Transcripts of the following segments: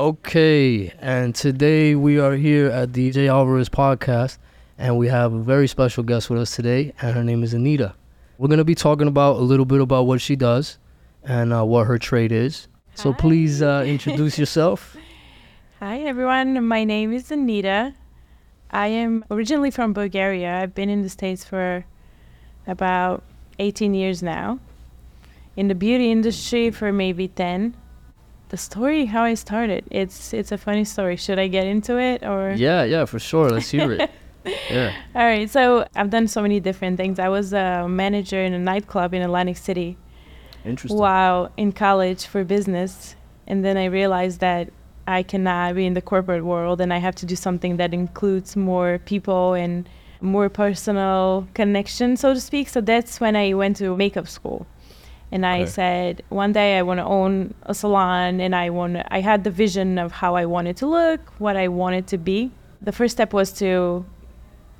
Okay, and today we are here at the Jayy Alvarez podcast, and we have a very special guest with us today, and her name is Anita. We're gonna be talking about a little bit about what she does and uh, what her trade is. So please uh, introduce yourself. Hi everyone, my name is Anita. I am originally from Bulgaria. I've been in the States for about 18 years now. In the beauty industry for maybe 10. The story how I started, it's it's a funny story. Should I get into it or Yeah, yeah, for sure. Let's hear it. Yeah. All right, so I've done so many different things. I was a manager in a nightclub in Atlantic City Interesting. while in college for business, and then I realized that I cannot be in the corporate world, and I have to do something that includes more people and more personal connection, so to speak. So that's when I went to makeup school, and I Okay. said one day I want to own a salon, and I want. I had the vision of how I wanted to look, what I wanted to be. The first step was to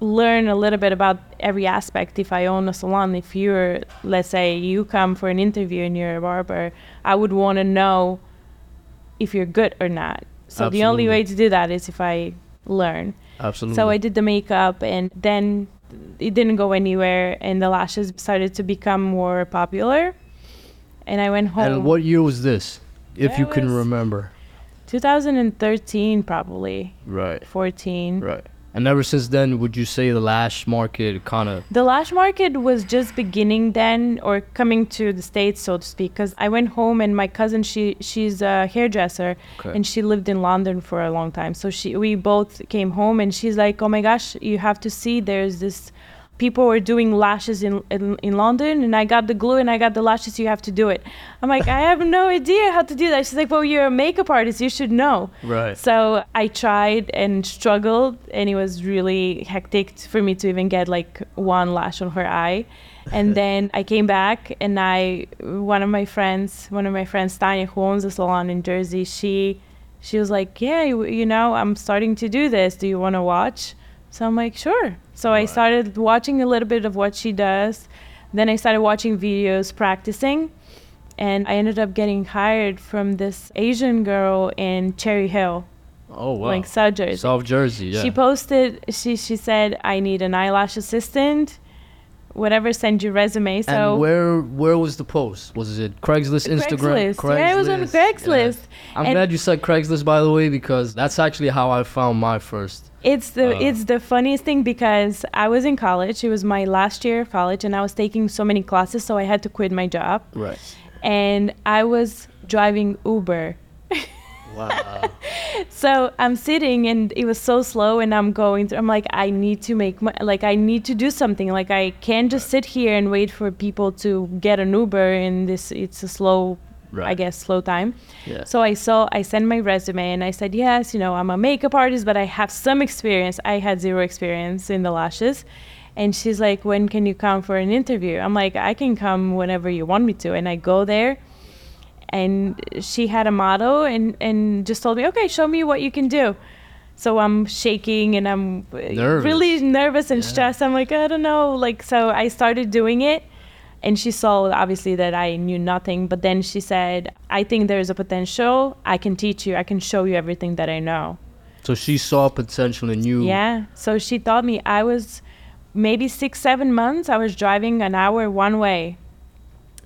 learn a little bit about every aspect if i own a salon if you're let's say you come for an interview and you're a barber i would want to know if you're good or not so the only way to do that is if i learn Absolutely. so i did the makeup and then it didn't go anywhere and the lashes started to become more popular and i went home And what year was this, if you can remember? 2013 probably Right. 14 Right. And ever since then, would you say the lash market kind of? The lash market was just beginning then, or coming to the states, so to speak. Because I went home and my cousin, she she's a hairdresser, Okay. and she lived in London for a long time. So she we both came home, and she's like, "Oh my gosh, you have to see! There's this." People were doing lashes in, in in London, and I got the glue and I got the lashes. You have to do it. I'm like, I have no idea how to do that. She's like, Well, you're a makeup artist. You should know. Right. So I tried and struggled, and it was really hectic for me to even get like one lash on her eye. And then I came back, and I, one of my friends, one of my friends, Tanya, who owns a salon in Jersey, she, she was like, "Yeah, you, you know, I'm starting to do this. Do you want to watch?" So I'm like, "Sure." So I started watching a little bit of what she does. Then I started watching videos, practicing and I ended up getting hired from this Asian girl in Cherry Hill, Oh wow. like South Jersey. South Jersey. Yeah. She posted. She she said, "I need an eyelash assistant. Whatever, send your resume." So and where where was the post? Was it Craigslist, Instagram? Craigslist. Yeah, it was on Craigslist. I'm And- glad you said Craigslist, by the way, because that's actually how I found my first. It's the Uh, it's the funniest thing because I was in college. It was my last year of college, and I was taking so many classes, so I had to quit my job. Right. And I was driving Uber. Wow. So I'm sitting and it was so slow and I'm going through I'm like I need to make my, like I need to do something like I can't just sit here and wait for people to get an Uber and this it's a slow I guess slow time. Yeah. So I saw I sent my resume and I said yes, you know, I'm a makeup artist but I have some experience. I had zero experience in the lashes. And she's like, "When can you come for an interview?" I'm like, "I can come whenever you want me to." And I go there and she had a model and and just told me okay show me what you can do so i'm shaking and i'm uh, Nervous. really nervous and Yeah. stressed i'm like i don't know like so i started doing it and she saw obviously that i knew nothing but then she said i think there's a potential i can teach you i can show you everything that i know So she saw potential in you. yeah so she taught me i was maybe six seven months i was driving an hour one way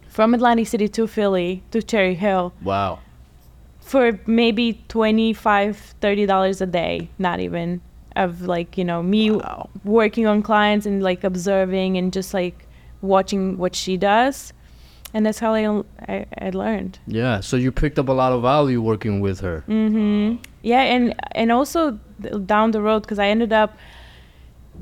from atlantic city to philly to cherry hill Wow. for maybe 25 30 dollars a day not even of like you know me Wow. working on clients and like observing and just like watching what she does and that's how i i, I learned Yeah. So you picked up a lot of value working with her. Mm-hmm. yeah and and also th- down the road because i ended up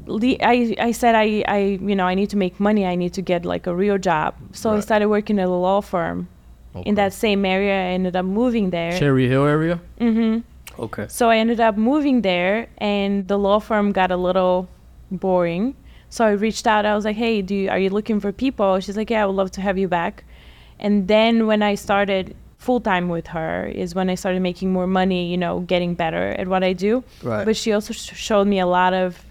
le- I, I said I, I you know I need to make money I need to get like a real job so I started working at a law firm Okay. in that same area I ended up moving there Cherry Hill area. Mm-hmm. Okay. So I ended up moving there, and the law firm got a little boring. So I reached out. I was like, "Hey, do you, are you looking for people?" She's like, "Yeah, I would love to have you back." And then when I started full time with her, is when I started making more money. You know, getting better at what I do. Right. But she also sh- showed me a lot of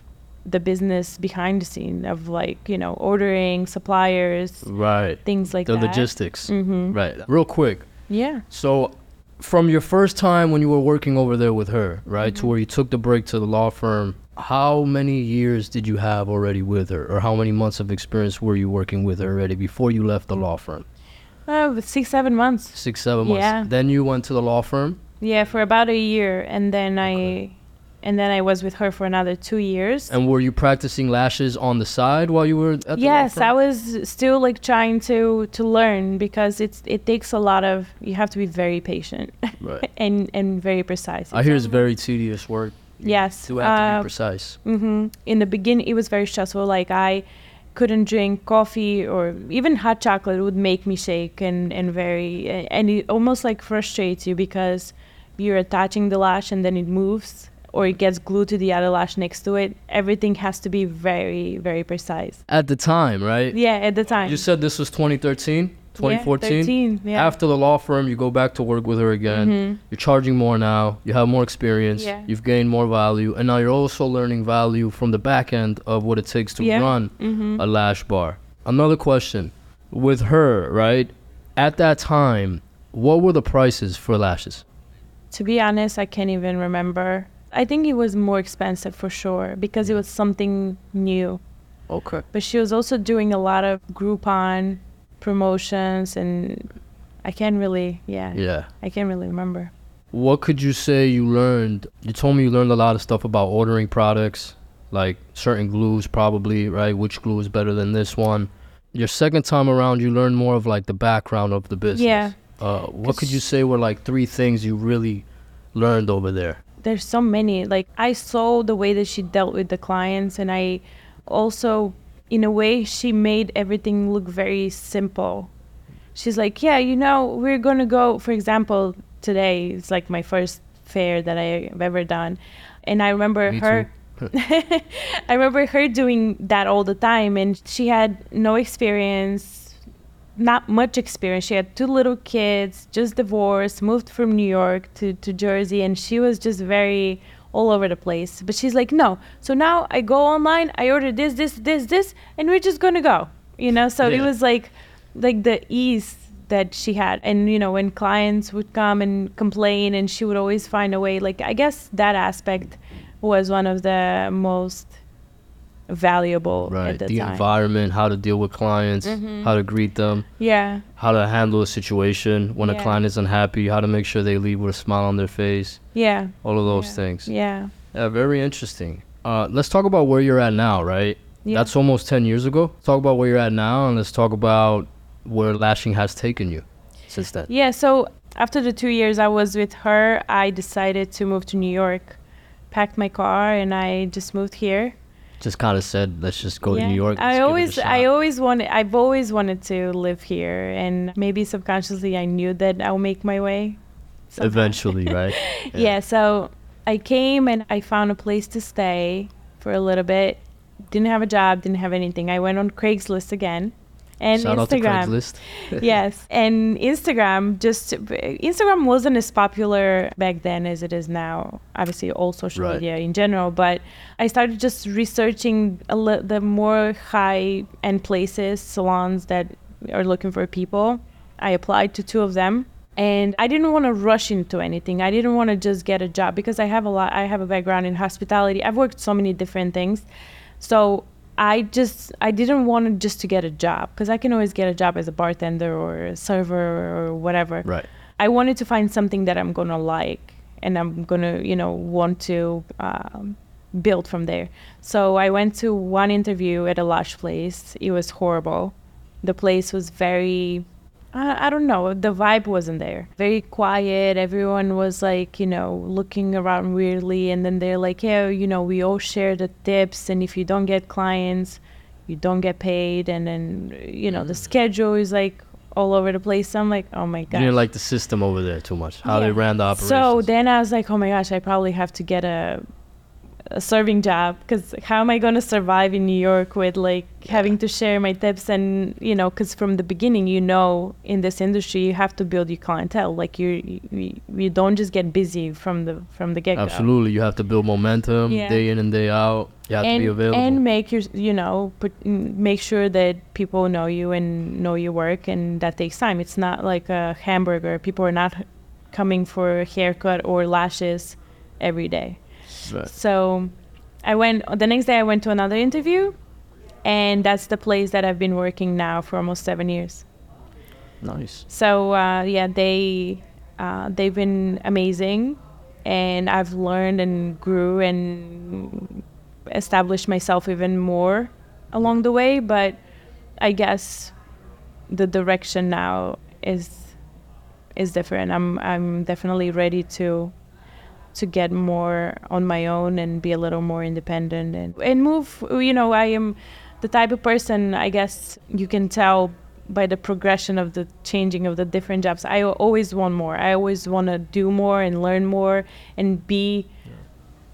the business behind the scene of like you know ordering suppliers, right. things like that. The that. logistics. Mm-hmm. Right. Real quick. Yeah. So, from your first time when you were working over there with her, right, Mm-hmm. to where you took the break to the law firm, how many years did you have already with her, or how many months of experience were you working with her already before you left the law firm? Oh, with six, seven months. Six, seven months. Yeah. Then you went to the law firm. Yeah, for about a year, and then Okay. I, and then I was with her for another two years. And were you practicing lashes on the side while you were at the yes, I was still like trying to to learn because it's it takes a lot of you have to be very patient Right. and and very precise. I hear it's very tedious work. Yes. To have to uh, be precise. hmm In the beginning, it was very stressful. Like I couldn't drink coffee or even hot chocolate would make me shake and and very and it almost like frustrates you because you're attaching the lash and then it moves or it gets glued to the other lash next to it. Everything has to be very very precise. At the time, right? Yeah, at the time. You said this was 2013, Yeah, 2014. 13, yeah. After the law firm, you go back to work with her again. Mhm. You're charging more now. You have more experience. Yeah. You've gained more value, and now you're also learning value from the back end of what it takes to Yeah. run Mhm. a lash bar. Another question: With her, right? At that time, what were the prices for lashes? To be honest, I can't even remember. I think it was more expensive for sure because it was something new. Okay. But she was also doing a lot of Groupon promotions, and I can't really, yeah, Yeah. I can't really remember. What could you say you learned? You told me you learned a lot of stuff about ordering products, like certain glues, probably, right? Which glue is better than this one? Your second time around, you learned more of like the background of the business. Yeah. Uh, what could you say were like three things you really learned over there? There's so many. Like I saw the way that she dealt with the clients, and I also, in a way, she made everything look very simple. She's like, yeah, you know, we're gonna go. For example, today it's like my first fair that I've ever done, and I remember Me her. I remember her doing that all the time, and she had no experience, not much experience. She had two little kids, just divorced, moved from New York to, to Jersey, and she was just very all over the place. But she's like, no. So now I go online, I order this, this, this, this, and we're just gonna go. You know, so it was like, like the ease that she had, and you know, when clients would come and complain, and she would always find a way. Like I guess that aspect was one of the most valuable Right. at the, The environment, how to deal with clients, Mhm. how to greet them, yeah, how to handle a situation when a client is unhappy, how to make sure they leave with a smile on their face, yeah, all of those Yeah. things. yeah, Yeah, very interesting. Uh, let's talk about where you're at now, right? yeah. That's almost 10 years ago. Talk about where you're at now and let's talk about where lashing has taken you since then. Yeah, so after the two years I was with her, I decided to move to New York, packed my car, and I just moved here. Just kind of said, let's just go Yeah. to New York. I give it a always, I always wanted, I've always wanted to live here, and maybe subconsciously I knew that I'll make my way. somehow. Eventually, right? yeah. so I came and I found a place to stay for a little bit. Didn't have a job, didn't have anything. I went on Craigslist again. And Shout Instagram. Yes, and Instagram just Instagram wasn't as popular back then as it is now. Obviously, all social Right. media in general. But I started just researching a li- the more high end places, salons that are looking for people. I applied to two of them. And I didn't want to rush into anything. I didn't want to just get a job because I have a lot. I have a background in hospitality. I've worked so many different things, so I just I didn't want to just to get a job because I can always get a job as a bartender or a server or whatever. Right. I wanted to find something that I'm gonna like and I'm gonna you know want to um, build from there. So I went to one interview at a lash place. It was horrible. The place was very I, I don't know. The vibe wasn't there. Very quiet. Everyone was like, you know, looking around weirdly. And then they're like, yeah, you know, we all share the tips. And if you don't get clients, you don't get paid. And then, you know, the mm. schedule is like all over the place. So I'm like, oh my god. You didn't like the system over there too much, how they ran the operations. So then I was like, oh my gosh, I probably have to get a, a serving job because how am I going to survive in New York with like having to share my tips and you know because from the beginning you know in this industry you have to build your clientele like you you, you don't just get busy from the from the get go Absolutely. You have to build momentum Yeah. day in and day out. You have and, to be available. and make your you know put, make sure that people know you and know your work and that takes time it's not like a hamburger people are not coming for a haircut or lashes every day. Right. So I went the next day I went to another interview and that's the place that I've been working now for almost seven years. Nice. So uh, yeah, they uh, they've been amazing, and I've learned and grew and established myself even more along the way. But I guess the direction now is is different. I'm I'm definitely ready to to get more on my own and be a little more independent and and move. You know, I am the type of person. I guess you can tell by the progression of the changing of the different jobs. I always want more. I always want to do more and learn more and be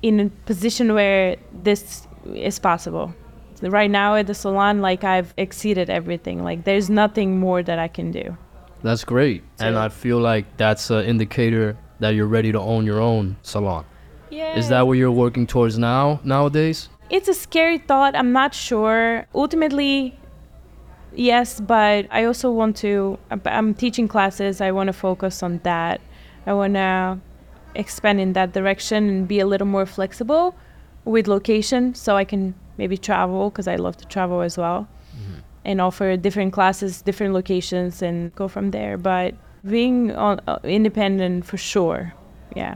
in a position where this is possible. Right now at the salon, like I've exceeded everything. Like there's nothing more that I can do. That's great. And I feel like that's an indicator that you're ready to own your own salon. Yeah. Is that what you're working towards now nowadays? It's a scary thought. I'm not sure. Ultimately, yes, but I also want to. I'm teaching classes. I want to focus on that. I want to expand in that direction and be a little more flexible with location so I can maybe travel because I love to travel as well mm-hmm. and offer different classes, different locations, and go from there. But being on, uh, independent for sure. Yeah.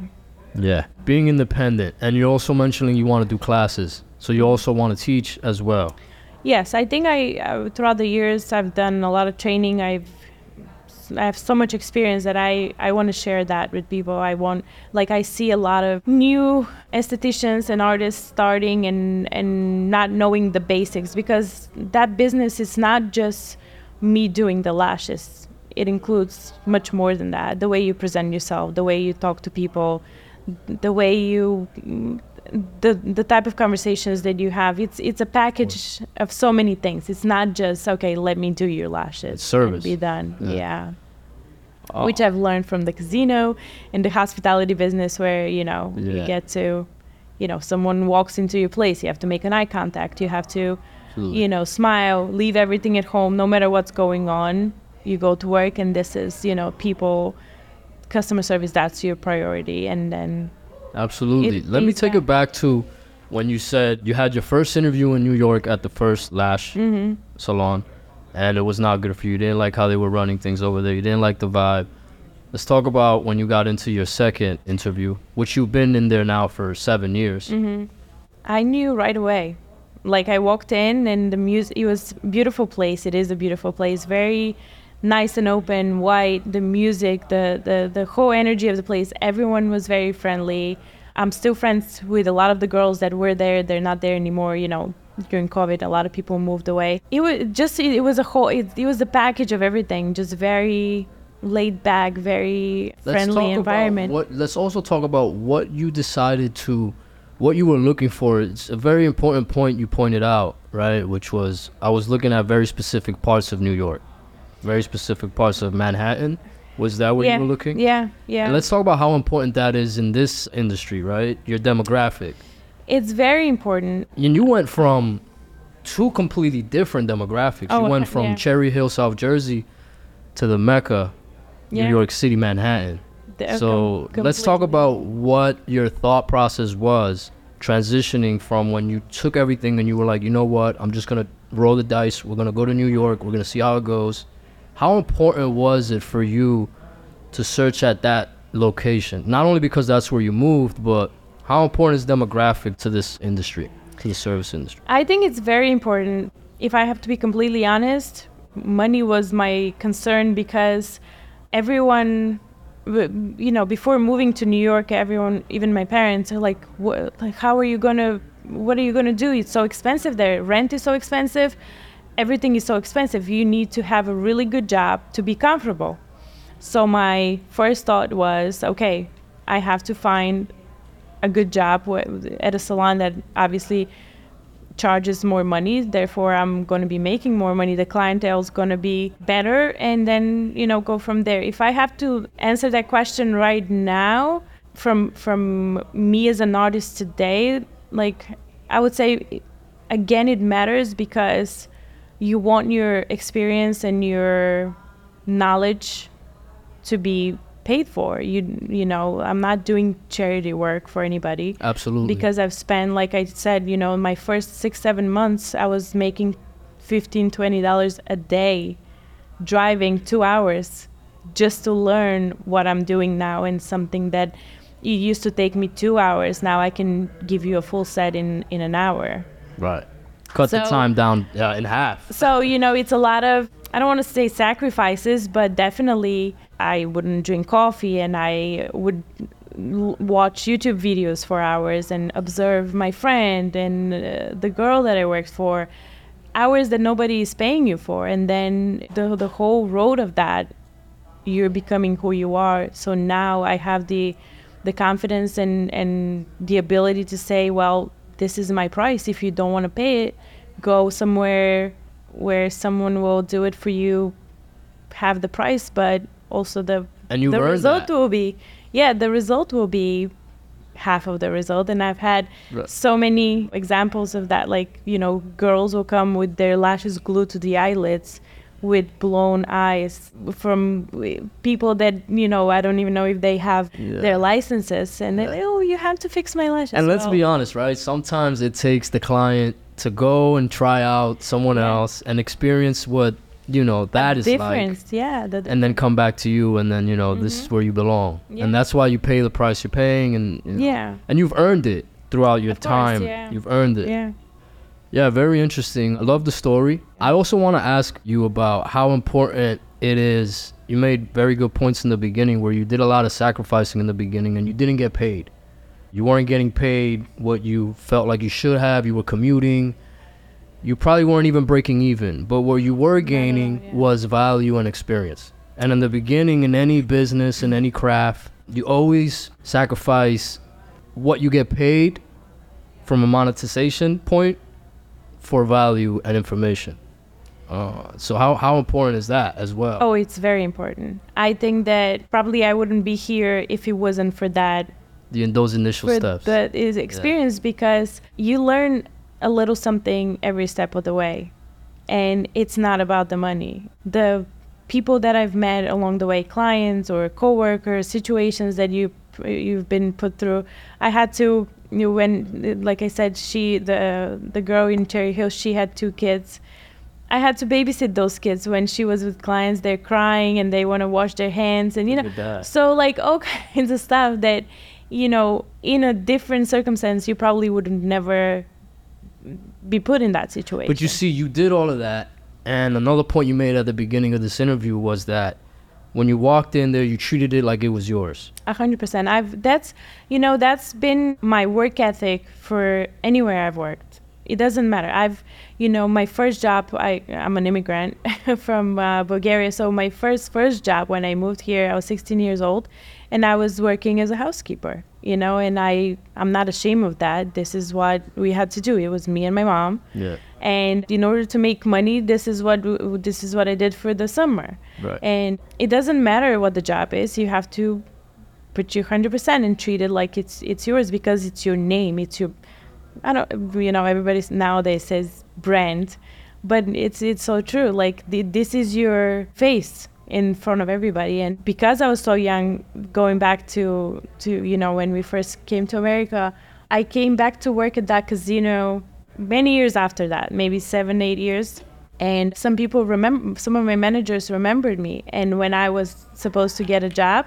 Yeah. Being independent. And you're also mentioning you want to do classes. So you also want to teach as well. Yes, I think I uh, throughout the years I've done a lot of training. I've I have so much experience that I I want to share that with people. I want like I see a lot of new estheticians and artists starting and and not knowing the basics because that business is not just me doing the lashes. It includes much more than that. The way you present yourself, the way you talk to people, the way you the the type of conversations that you have it's it's a package of so many things it's not just okay let me do your lashes It's service. be done Yeah. yeah, Oh, which i've learned from the casino and the hospitality business where you know Yeah. you get to you know someone walks into your place you have to make an eye contact you have to absolutely. you know smile leave everything at home no matter what's going on you go to work and this is you know people customer service that's your priority and then Absolutely. It Let me take that. it back to when you said you had your first interview in New York at the first lash mhm. salon and it was not good for you. You didn't like how they were running things over there. You didn't like the vibe. Let's talk about when you got into your second interview, which you've been in there now for seven years. hmm I knew right away. Like I walked in and the music. It was a beautiful place. It is a beautiful place. Very nice and open, white. The music, the the the whole energy of the place. Everyone was very friendly. I'm still friends with a lot of the girls that were there. They're not there anymore. You know, during COVID, a lot of people moved away. It was just. It, it was a whole. It, it was the package of everything. Just very laid back, very friendly environment. About what, let's also talk about what you decided to, what you were looking for. It's a very important point you pointed out, right? Which was I was looking at very specific parts of New York, very specific parts of Manhattan. Was that what yeah, you were looking? yeah, yeah. And let's talk about how important that is in this industry, right? Your demographic. it's very important. And you went from two completely different demographics. Oh, you went from yeah. Cherry Hill, South Jersey, to the Mecca, Yeah. New York City, Manhattan. The- So com- let's talk about what your thought process was transitioning from when you took everything and you were like, you know what, I'm just gonna roll the dice. We're gonna go to New York. We're gonna see how it goes. How important was it for you to search at that location? Not only because that's where you moved, but how important is demographic to this industry, to the service industry? I think it's very important. If I have to be completely honest, money was my concern because everyone, you know, before moving to New York, everyone, even my parents, are like, like, how are you gonna, what are you gonna do? It's so expensive there. Rent is so expensive. Everything is so expensive. You need to have a really good job to be comfortable. So my first thought was, okay, I have to find a good job at a salon that obviously charges more money therefore i'm going to be making more money the clientele is going to be better and then you know go from there if i have to answer that question right now from from me as an artist today like i would say again it matters because you want your experience and your knowledge to be paid for. You you know, I'm not doing charity work for anybody Absolutely. because I've spent, like I said, you know, in my first six seven months, I was making 15 20 dollars a day, driving two hours just to learn what I'm doing now and something that it used to take me two hours. Now I can give you a full set in in an hour. right. Cut the time down uh, in half. So, you know, it's a lot of, I don't want to say sacrifices, but definitely I wouldn't drink coffee and I would watch YouTube videos for hours and observe my friend and uh, the girl that I worked for, hours that nobody is paying you for. And then the, the whole road of that, you're becoming who you are. So now I have the, the confidence and, and the ability to say, well, this is my price. If you don't want to pay it, go somewhere where someone will do it for you, have the price, but also the And you've the result that. will be yeah, the result will be half of the result. And I've had Right. so many examples of that. Like you know, girls will come with their lashes glued to the eyelids. With blown eyes from people that you know, I don't even know if they have Yeah. their licenses, and they're "Oh, you have to fix my lashes." And let's Well, be honest, right? Sometimes it takes the client to go and try out someone Yeah. else and experience what you know that is like, difference. Yeah, the, and then come back to you, and then you know this is mm-hmm. where you belong, Yeah. and that's why you pay the price you're paying, and you know, yeah, and you've earned it throughout your course, time. yeah. You've earned it. yeah. Yeah, very interesting. I love the story. I also want to ask you about how important it is. You made very good points in the beginning where you did a lot of sacrificing in the beginning and you didn't get paid. You weren't getting paid what you felt like you should have. You were commuting. You probably weren't even breaking even. But what you were gaining yeah. was value and experience. And in the beginning, in any business, in any craft, you always sacrifice what you get paid from a monetization point for value and information. Uh, so how, how important is that as well? Oh, it's very important. I think that probably I wouldn't be here if it wasn't for that The, those initial for steps. that is experience because you learn a little something every step of the way, and it's not about the money. The people that I've met along the way, clients or coworkers, situations that you you've been put through. I had to you know, when like I said, she the the girl in Cherry Hill, she had two kids. I had to babysit those kids when she was with clients. They're crying and they want to wash their hands, and you know, so like all kinds of stuff that, you know, in a different circumstance, you probably would never be put in that situation. But you see, you did all of that, and another point you made at the beginning of this interview was that when you walked in there, you treated it like it was yours. A hundred percent. I've that's you know that's been my work ethic for anywhere I've worked. It doesn't matter. I've you know my first job. I I'm an immigrant from uh, Bulgaria, so my first first job when I moved here, I was 16 years old, and I was working as a housekeeper. You know, and I I'm not ashamed of that. This is what we had to do. It was me and my mom. Yeah. And in order to make money, this is what this is what I did for the summer. Right. And it doesn't matter what the job is. You have to put your hundred percent and treat it like it's it's yours because it's your name. It's your I don't you know everybody nowadays says brand, but it's it's so true. Like the, this is your face in front of everybody. And because I was so young, going back to to you know when we first came to America, I came back to work at that casino many years after that, maybe seven eight years. And some people remember some of my managers remembered me. And when i was supposed to get a job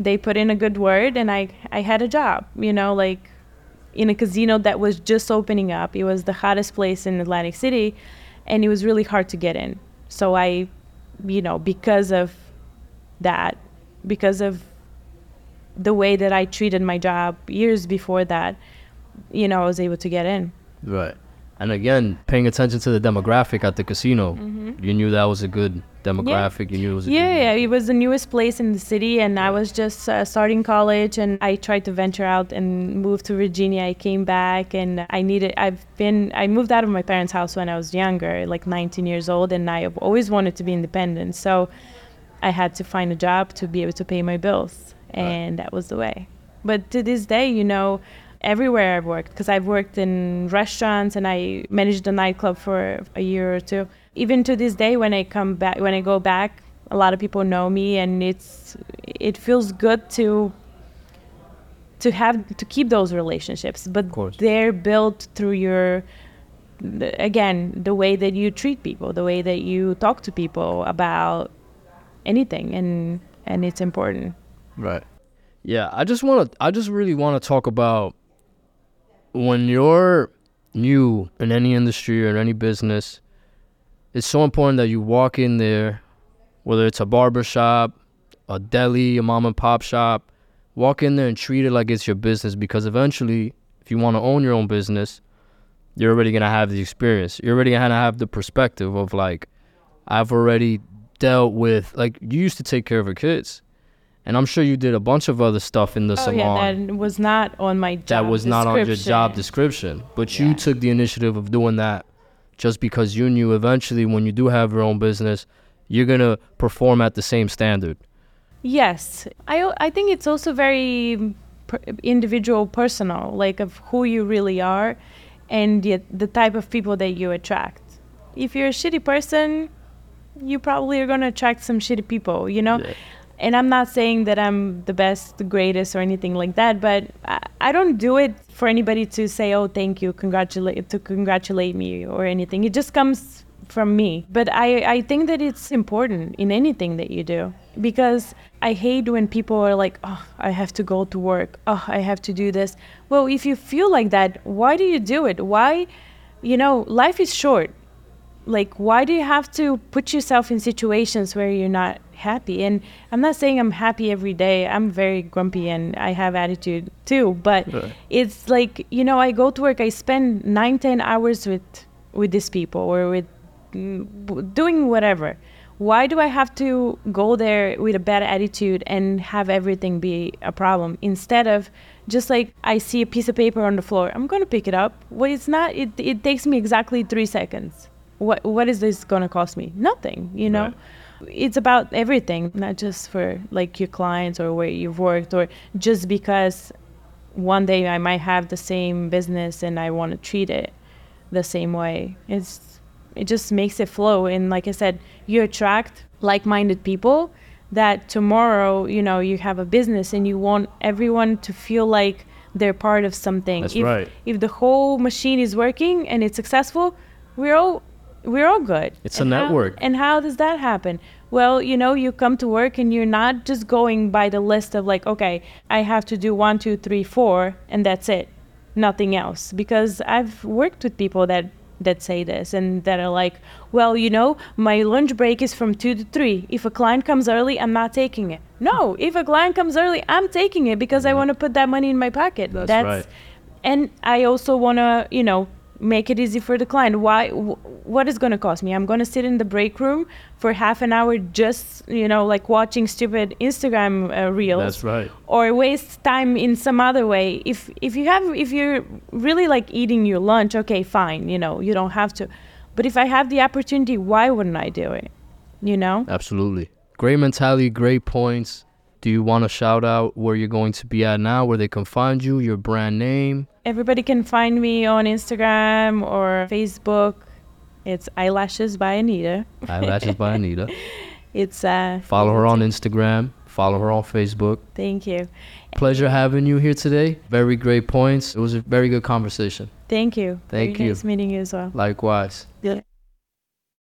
they put in a good word and i i had a job you know like in a casino that was just opening up. It was the hottest place in atlantic city and it was really hard to get in. So i you know because of that because of the way that i treated my job years before that you know i was able to get in Right. And again, paying attention to the demographic at the casino, Mm-hmm. you knew that was a good demographic. You knew was Yeah, yeah, it was the newest place in the city, and I was just uh, starting college, and I tried to venture out and move to Virginia. I came back, and I needed. I've been. I moved out of my parents' house when I was younger, like 19 years old, and I always wanted to be independent. So, I had to find a job to be able to pay my bills, and that was the way. But to this day, you know, everywhere I've worked, because I've worked in restaurants and I managed a nightclub for a year or two. Even to this day, when I come back, when I go back a lot of people know me, and it's it feels good to to have to keep those relationships. But they're built through your again the way that you treat people, the way that you talk to people about anything, and and it's important. Right. Yeah, I just want to I just really want to talk about when you're new in any industry or in any business, it's so important that you walk in there whether it's a barber shop, a deli, a mom and pop shop, walk in there and treat it like it's your business because eventually if you want to own your own business, you're already going to have the experience. You're already going to have the perspective of like I've already dealt with like you used to take care of your kids and I'm sure you did a bunch of other stuff in the Oh salon yeah, that was not on my job. that was not on your job description. description, but you took the initiative of doing that just because you knew eventually when you do have your own business, you're gonna perform at the same standard. Yes, I I think it's also very per- individual, personal, like of who you really are, and the the type of people that you attract. If you're a shitty person, you probably are gonna attract some shitty people, you know. Yeah. And I'm not saying that I'm the best, the greatest, or anything like that, but I, I don't do it for anybody to say, "Oh, thank you, congratulate," to congratulate me or anything. It just comes from me. But I, I think that it's important in anything that you do because I hate when people are like, "Oh, I have to go to work. Oh, I have to do this." Well, if you feel like that, why do you do it? Why, you know, life is short like why do you have to put yourself in situations where you're not happy? And i'm not saying i'm happy every day. I'm very grumpy and i have attitude too. But Right. it's like you know i go to work i spend nine ten hours with with these people or with mm, doing whatever. Why do i have to go there with a bad attitude and have everything be a problem instead of just like i see a piece of paper on the floor i'm going to pick it up. Well it's not it, it takes me exactly three seconds what what is this going to cost me? Nothing you know? Right. it's about everything not just for like your clients or where you've worked or just because one day i might have the same business and i want to treat it the same way. It's it just makes it flow. And like i said you attract like-minded people that tomorrow you know you have a business and you want everyone to feel like they're part of something. That's if, right. if the whole machine is working and it's successful we're all we're all good. It's a And how- network. and how does that happen? Well you know you come to work and you're not just going by the list of like okay i have to do one two three four and that's it. Nothing else. Because i've worked with people that that say this and that are like well you know my lunch break is from 2 to 3 if a client comes early i'm not taking it. No if a client comes early i'm taking it because i want to put that money in my pocket. That's right. and I also want to, you know, make it easy for the client. Why? Wh- what is going to cost me? I'm going to sit in the break room for half an hour just, you know, like watching stupid Instagram uh, reels, That's right. or waste time in some other way. If if you have, if you're really like eating your lunch, okay, fine, you know, you don't have to. But if I have the opportunity, why wouldn't I do it? You know? Absolutely. Great mentality, great points. Do you want to shout out where you're going to be at now, where they can find you, your brand name? Everybody can find me on Instagram or Facebook. It's eyelashes by Anita. Eyelashes by Anita. It's uh Follow her on Instagram. Follow her on Facebook. Thank you. Pleasure having you here today. Very great points. It was a very good conversation. Thank you. Thank Very you. Nice meeting you as well. Likewise. Yeah.